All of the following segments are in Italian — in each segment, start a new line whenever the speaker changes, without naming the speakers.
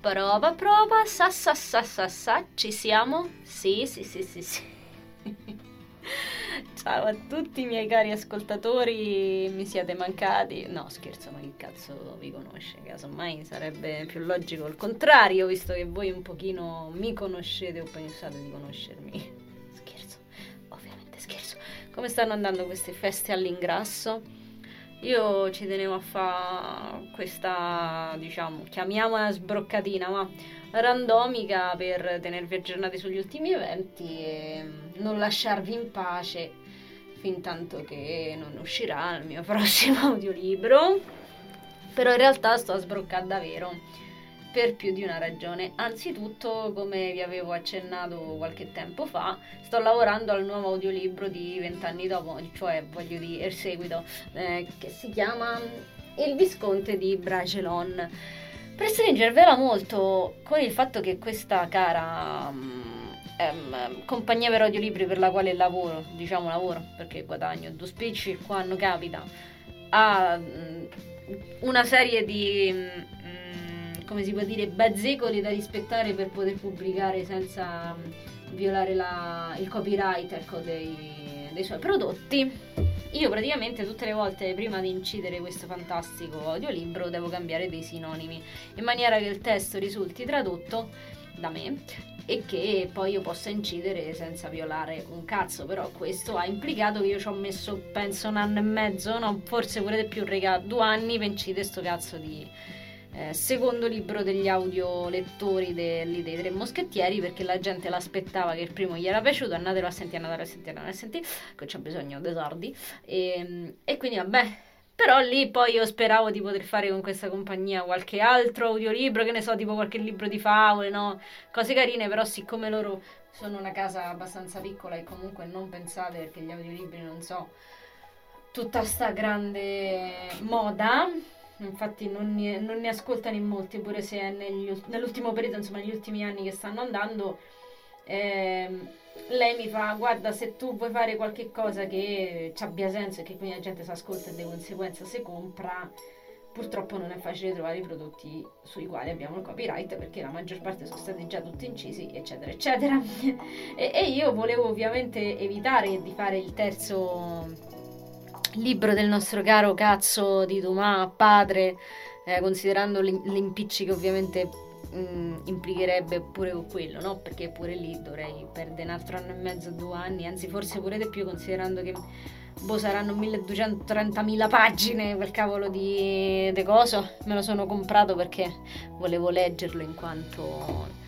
Prova, prova, sa, sa, sa, sa, sa, ci siamo? Sì, sì, sì, sì, sì. Ciao a tutti i miei cari ascoltatori, mi siete mancati? No, scherzo, ma che cazzo vi conosce? Casomai sarebbe più logico il contrario, visto che voi un pochino mi conoscete o pensate di conoscermi. Scherzo, ovviamente scherzo. Come stanno andando queste feste all'ingrasso? Io ci tenevo a fare questa, diciamo, chiamiamola sbroccatina, ma randomica per tenervi aggiornati sugli ultimi eventi e non lasciarvi in pace fin tanto che non uscirà il mio prossimo audiolibro. Però in realtà sto a sbroccare davvero per più di una ragione. Anzitutto, come vi avevo accennato qualche tempo fa, sto lavorando al nuovo audiolibro di Vent'anni dopo, cioè voglio dire il seguito, eh, che si chiama Il Visconte di Bragelon. Per stringervela molto con il fatto che questa cara um, compagnia per audiolibri per la quale lavoro, diciamo lavoro perché guadagno due spicci quando capita, ha um, una serie di um, come si può dire, bazzecoli da rispettare per poter pubblicare senza mm, violare la, il copyright ecco, dei, dei suoi prodotti. Io praticamente tutte le volte prima di incidere questo fantastico audiolibro devo cambiare dei sinonimi in maniera che il testo risulti tradotto da me e che poi io possa incidere senza violare un cazzo. Però questo ha implicato che io ci ho messo penso un anno e mezzo, no, forse pure di più, regà, due anni per incidere sto cazzo di, eh, secondo libro degli audiolettori dei, dei Tre Moschettieri perché la gente l'aspettava che il primo gli era piaciuto, andatelo a sentire, andatelo a sentire, andatelo a sentire, che c'è bisogno dei sordi. E, ehm, e quindi vabbè, però lì poi io speravo di poter fare con questa compagnia qualche altro audiolibro, che ne so, tipo qualche libro di favole, no? Cose carine, però siccome loro sono una casa abbastanza piccola e comunque non pensate perché gli audiolibri non so tutta sta grande moda, infatti non ne, non ne, ascoltano in molti, pure se è negli, nell'ultimo periodo, insomma negli ultimi anni che stanno andando, eh, lei mi fa, guarda se tu vuoi fare qualche cosa che abbia senso e che quindi la gente si ascolta e di conseguenza si compra, purtroppo non è facile trovare i prodotti sui quali abbiamo il copyright perché la maggior parte sono stati già tutti incisi, eccetera, eccetera. e, e io volevo ovviamente evitare di fare il terzo libro del nostro caro cazzo di Dumas, padre, eh, considerando l'impicci che ovviamente mh, mm, implicherebbe pure quello, no? Perché pure lì dovrei perdere un altro anno e mezzo, due anni, anzi forse pure di più, considerando che boh, saranno 1230.000 pagine quel cavolo di, de coso. Me lo sono comprato perché volevo leggerlo in quanto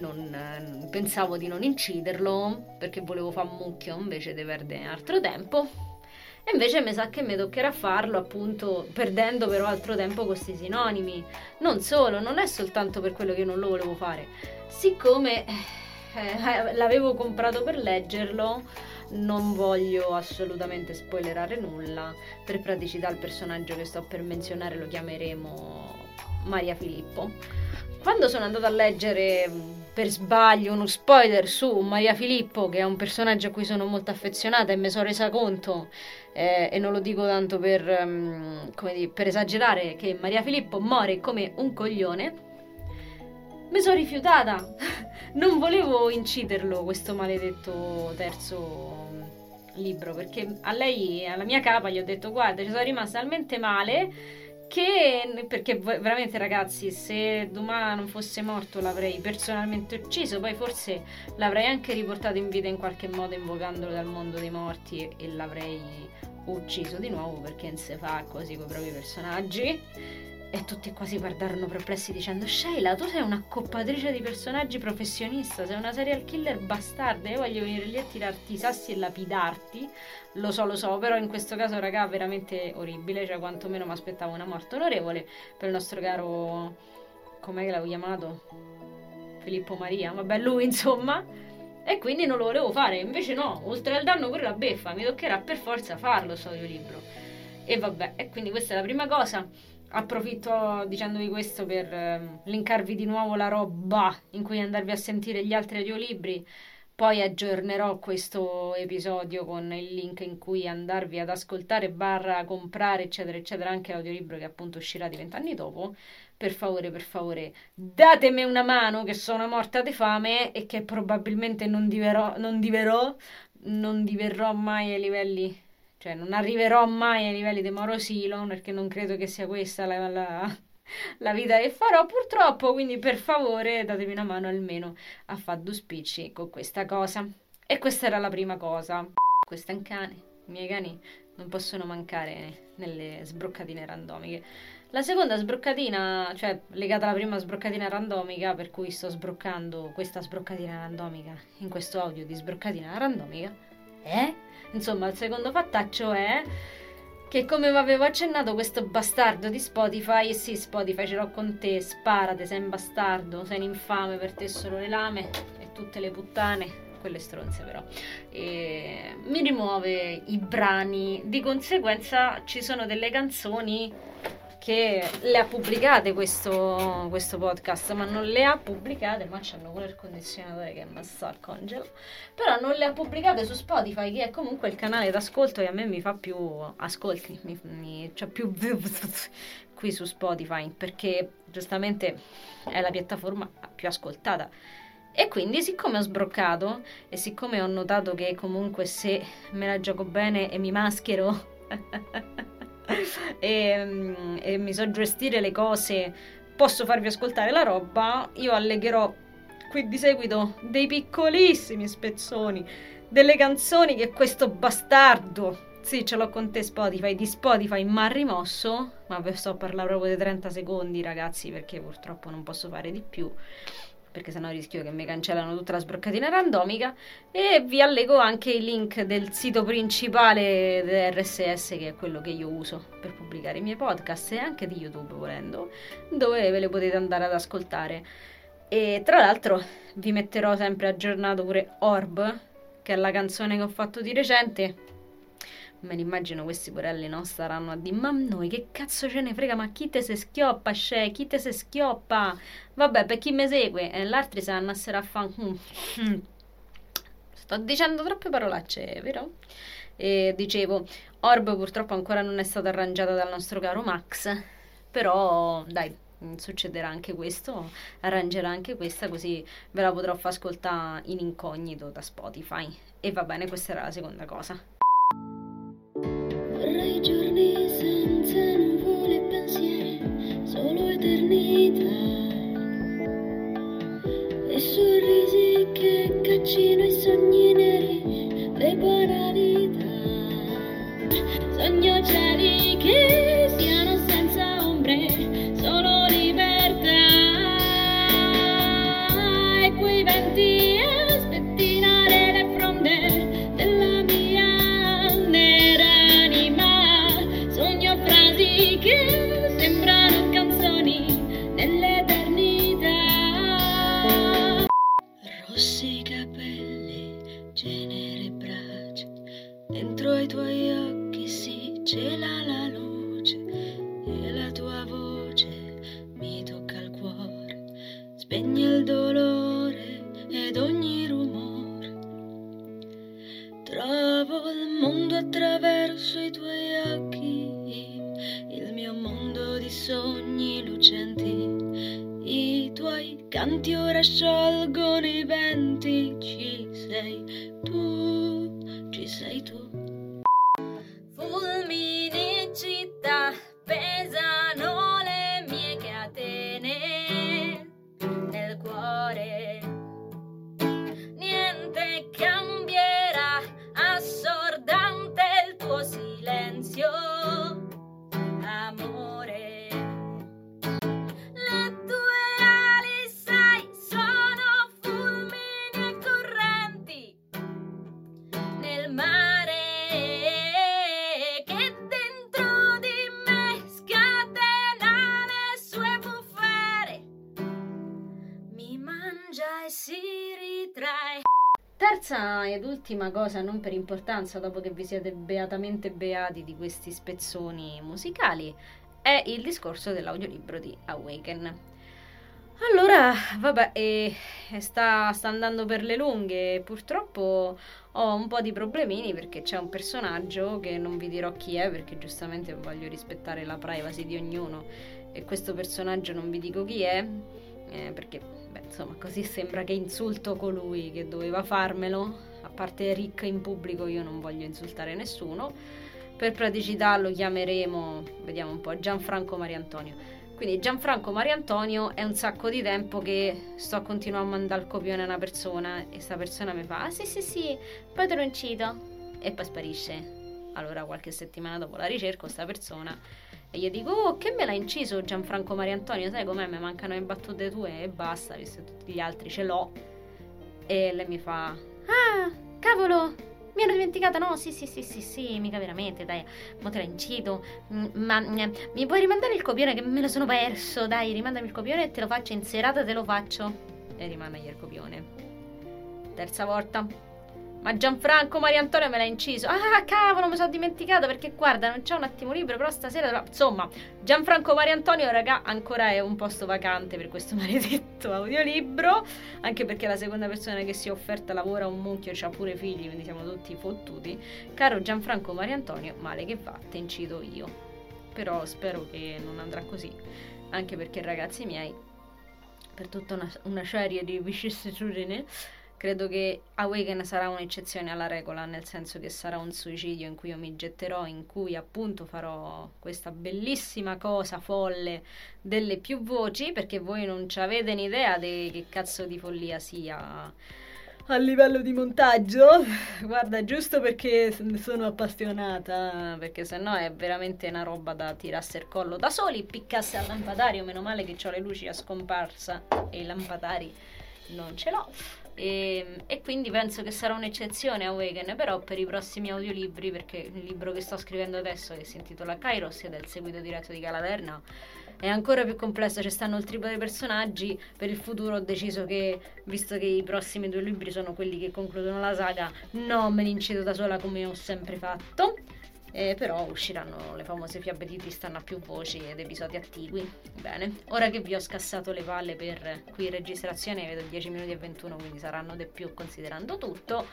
non, pensavo di non inciderlo perché volevo fare mucchio invece di perdere altro tempo e invece mi sa che mi toccherà farlo appunto perdendo però altro tempo con questi sinonimi. Non solo, non è soltanto per quello che non lo volevo fare. Siccome eh, l'avevo comprato per leggerlo, non voglio assolutamente spoilerare nulla. Per praticità il personaggio che sto per menzionare lo chiameremo Maria Filippo. Quando sono andata a leggere per sbaglio uno spoiler su Maria Filippo, che è un personaggio a cui sono molto affezionata e mi sono resa conto, eh, e non lo dico tanto per, um, dire, per esagerare, che Maria Filippo muore come un coglione, mi sono rifiutata. non volevo inciderlo questo maledetto terzo libro, perché a lei, alla mia capa, gli ho detto guarda, ci sono rimasta talmente male che perché veramente ragazzi se domani non fosse morto l'avrei personalmente ucciso. Poi forse l'avrei anche riportato in vita in qualche modo invocandolo dal mondo dei morti e, e l'avrei ucciso di nuovo perché non si fa così con i propri personaggi e tutti quasi guardarono perplessi dicendo Sheila tu sei un'accoppatrice di personaggi professionista sei una serial killer bastarda io voglio venire lì a tirarti i sassi e lapidarti. Lo so lo so però in questo caso raga veramente orribile cioè quantomeno mi aspettavo una morte onorevole per il nostro caro com'è che l'avevo chiamato? Filippo Maria vabbè lui insomma. E quindi non lo volevo fare invece no oltre al danno pure la beffa mi toccherà per forza farlo sto libro. E vabbè e quindi questa è la prima cosa approfitto dicendovi questo per eh, linkarvi di nuovo la roba in cui andarvi a sentire gli altri audiolibri Poi aggiornerò questo episodio con il link in cui andarvi ad ascoltare, barra comprare, eccetera, eccetera, anche l'audiolibro che appunto uscirà di vent'anni dopo. Per favore, per favore, datemi una mano che sono morta di fame e che probabilmente non, diverò, non diverò, non diverrò mai ai livelli, cioè non arriverò mai ai livelli di Moro Silo, perché non credo che sia questa la, la la vita che farò purtroppo, quindi per favore datemi una mano almeno a fare due spicci con questa cosa. E questa era la prima cosa. Questo è un cane, i miei cani non possono mancare nelle sbroccatine randomiche. La seconda sbroccatina, cioè legata alla prima sbroccatina randomica, per cui sto sbroccando questa sbroccatina randomica in questo audio di sbroccatina randomica, è, insomma, il secondo fattaccio è che come avevo accennato questo bastardo di Spotify, e sì Spotify ce l'ho con te, sparate, sei un bastardo, sei un infame per te solo le lame e tutte le puttane, quelle stronze però, e mi rimuove i brani, di conseguenza ci sono delle canzoni che le ha pubblicate questo, questo, podcast, ma non le ha pubblicate, ma c'hanno pure il condizionatore che mi sta congelo, però non le ha pubblicate su Spotify, che è comunque il canale d'ascolto che a me mi fa più ascolti, mi, mi, cioè più qui su Spotify, perché giustamente è la piattaforma più ascoltata. E quindi siccome ho sbroccato e siccome ho notato che comunque se me la gioco bene e mi maschero e, mm, e mi so gestire le cose, posso farvi ascoltare la roba, io allegherò qui di seguito dei piccolissimi spezzoni delle canzoni che questo bastardo sì, ce l'ho con te Spotify, di Spotify mi ha rimosso, ma sto a parlare proprio di 30 secondi ragazzi perché purtroppo non posso fare di più perché sennò rischio che mi cancellano tutta la sbroccatina randomica e vi allego anche il link del sito principale dell'RSS che è quello che io uso per pubblicare i miei podcast e anche di YouTube volendo dove ve le potete andare ad ascoltare. E tra l'altro vi metterò sempre aggiornato pure Orb che è la canzone che ho fatto di recente Me ne immagino questi porelli, no? Staranno a dire, ma noi che cazzo ce ne frega, ma chi te se schioppa, scè, chi te se schioppa? Vabbè, per chi mi segue, e l'altro si andassero a fare... Sto dicendo troppe parolacce, vero? E dicevo, Orb purtroppo ancora non è stata arrangiata dal nostro caro Max, però dai, succederà anche questo, arrangerà anche questa così ve la potrò far ascoltare in incognito da Spotify. E va bene, questa era la seconda cosa. chi nỗi xuân nhiên. Terza ed ultima cosa, non per importanza, dopo che vi siete beatamente beati di questi spezzoni musicali, è il discorso dell'audiolibro di Awaken. Allora, vabbè, e sta, sta andando per le lunghe. Purtroppo ho un po' di problemini perché c'è un personaggio che non vi dirò chi è perché giustamente voglio rispettare la privacy di ognuno. E questo personaggio non vi dico chi è eh, perché, insomma, così sembra che insulto colui che doveva farmelo. A parte Rick in pubblico, io non voglio insultare nessuno. Per praticità lo chiameremo, vediamo un po', Gianfranco Mariantonio. Quindi Gianfranco Mariantonio è un sacco di tempo che sto continuando a mandare il copione a una persona e sta persona mi fa ah sì sì sì, incido e poi sparisce. Allora qualche settimana dopo la ricerco sta persona e gli dico oh che me l'ha inciso Gianfranco Mariantonio, sai com'è? Mi mancano le battute tue e basta, visto tutti gli altri ce l'ho. E lei mi fa ah cavolo mi ero dimenticata, no? Sì, sì, sì, sì, sì, mica veramente, dai, mo te la incido. Mm, ma mm, mi puoi rimandare il copione che me lo sono perso? Dai, rimandami il copione e te lo faccio in serata, te lo faccio. E rimandagli il copione. Terza volta. Ma Gianfranco Maria Antonio me l'ha inciso. Ah, cavolo, mi sono dimenticata perché guarda, non c'è un attimo libero, però stasera. Insomma, Gianfranco Maria Antonio, raga, ancora è un posto vacante per questo maledetto audiolibro. Anche perché la seconda persona che si è offerta lavora un mucchio, ha pure figli, quindi siamo tutti fottuti. Caro Gianfranco Maria Antonio, male che va, te incido io. Però spero che non andrà così. Anche perché, ragazzi miei, per tutta una, una serie di vicissitudini Credo che Awaken sarà un'eccezione alla regola, nel senso che sarà un suicidio in cui io mi getterò, in cui appunto farò questa bellissima cosa folle delle più voci, perché voi non ci avete un'idea di che cazzo di follia sia a livello di montaggio. Guarda, giusto perché sono appassionata, perché sennò è veramente una roba da tirarsi il collo da soli, piccasse al lampadario, meno male che ho le luci a scomparsa e i lampadari non ce l'ho. E, e, quindi penso che sarà un'eccezione Awaken, però per i prossimi audiolibri, perché il libro che sto scrivendo adesso, che si intitola Kairos ed è il seguito diretto di Calaverna, è ancora più complesso, ci stanno il triplo dei personaggi, per il futuro ho deciso che, visto che i prossimi due libri sono quelli che concludono la saga, non me li incido da sola come ho sempre fatto eh, però usciranno le famose fiabe di Tristan a più voci ed episodi attigui. Bene, ora che vi ho scassato le palle per qui registrazione, vedo 10 minuti e 21, quindi saranno di più considerando tutto.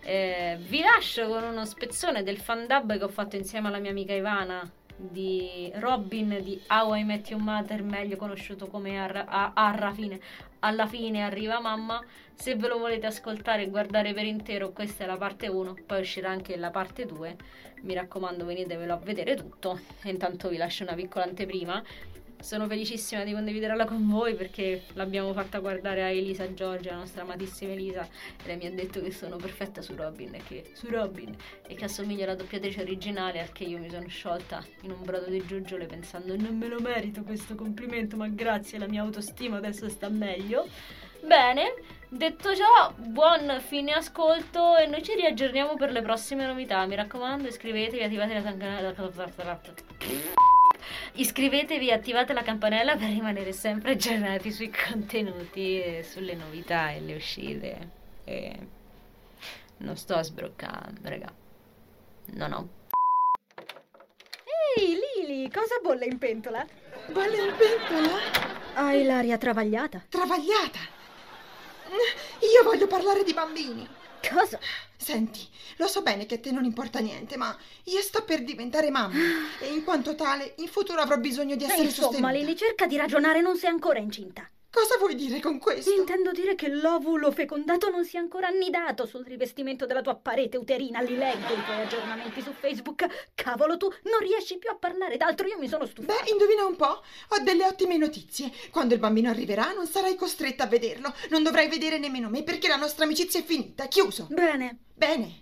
Eh, vi lascio con uno spezzone del fan dub che ho fatto insieme alla mia amica Ivana di Robin di How I Met Your Mother, meglio conosciuto come Arra, Arra fine. Alla fine arriva mamma. Se ve lo volete ascoltare e guardare per intero, questa è la parte 1, poi uscirà anche la parte 2 mi raccomando venitevelo a vedere tutto intanto vi lascio una piccola anteprima sono felicissima di condividerla con voi perché l'abbiamo fatta guardare a Elisa Giorgia, la nostra amatissima Elisa, e lei mi ha detto che sono perfetta su Robin e che, su Robin e che assomiglia alla doppiatrice originale, al che io mi sono sciolta in un brodo di giuggiole pensando non me lo merito questo complimento, ma grazie, la mia autostima adesso sta meglio. Bene, detto ciò, buon fine ascolto e noi ci riaggiorniamo per le prossime novità. Mi raccomando, iscrivetevi, attivate la campanella. Iscrivetevi e attivate la campanella per rimanere sempre aggiornati sui contenuti, e sulle novità e le uscite. E non sto a sbroccare, raga. No, no.
Ehi, Lili, cosa bolle in pentola?
Bolle in pentola?
Hai l'aria travagliata.
Travagliata? Io voglio parlare di bambini.
Cosa?
Senti, lo so bene che a te non importa niente, ma io sto per diventare mamma e in quanto tale in futuro avrò bisogno di essere
Insomma,
sostenuta.
Lili, cerca di ragionare, non sei ancora incinta.
Cosa vuoi dire con questo?
Intendo dire che l'ovulo fecondato non si è ancora annidato sul rivestimento della tua parete uterina. Li leggo i tuoi aggiornamenti su Facebook. Cavolo, tu non riesci più a parlare d'altro. Io mi sono stufata.
Beh, indovina un po'. Ho delle ottime notizie. Quando il bambino arriverà non sarai costretta a vederlo. Non dovrai vedere nemmeno me perché la nostra amicizia è finita. Chiuso.
Bene.
Bene.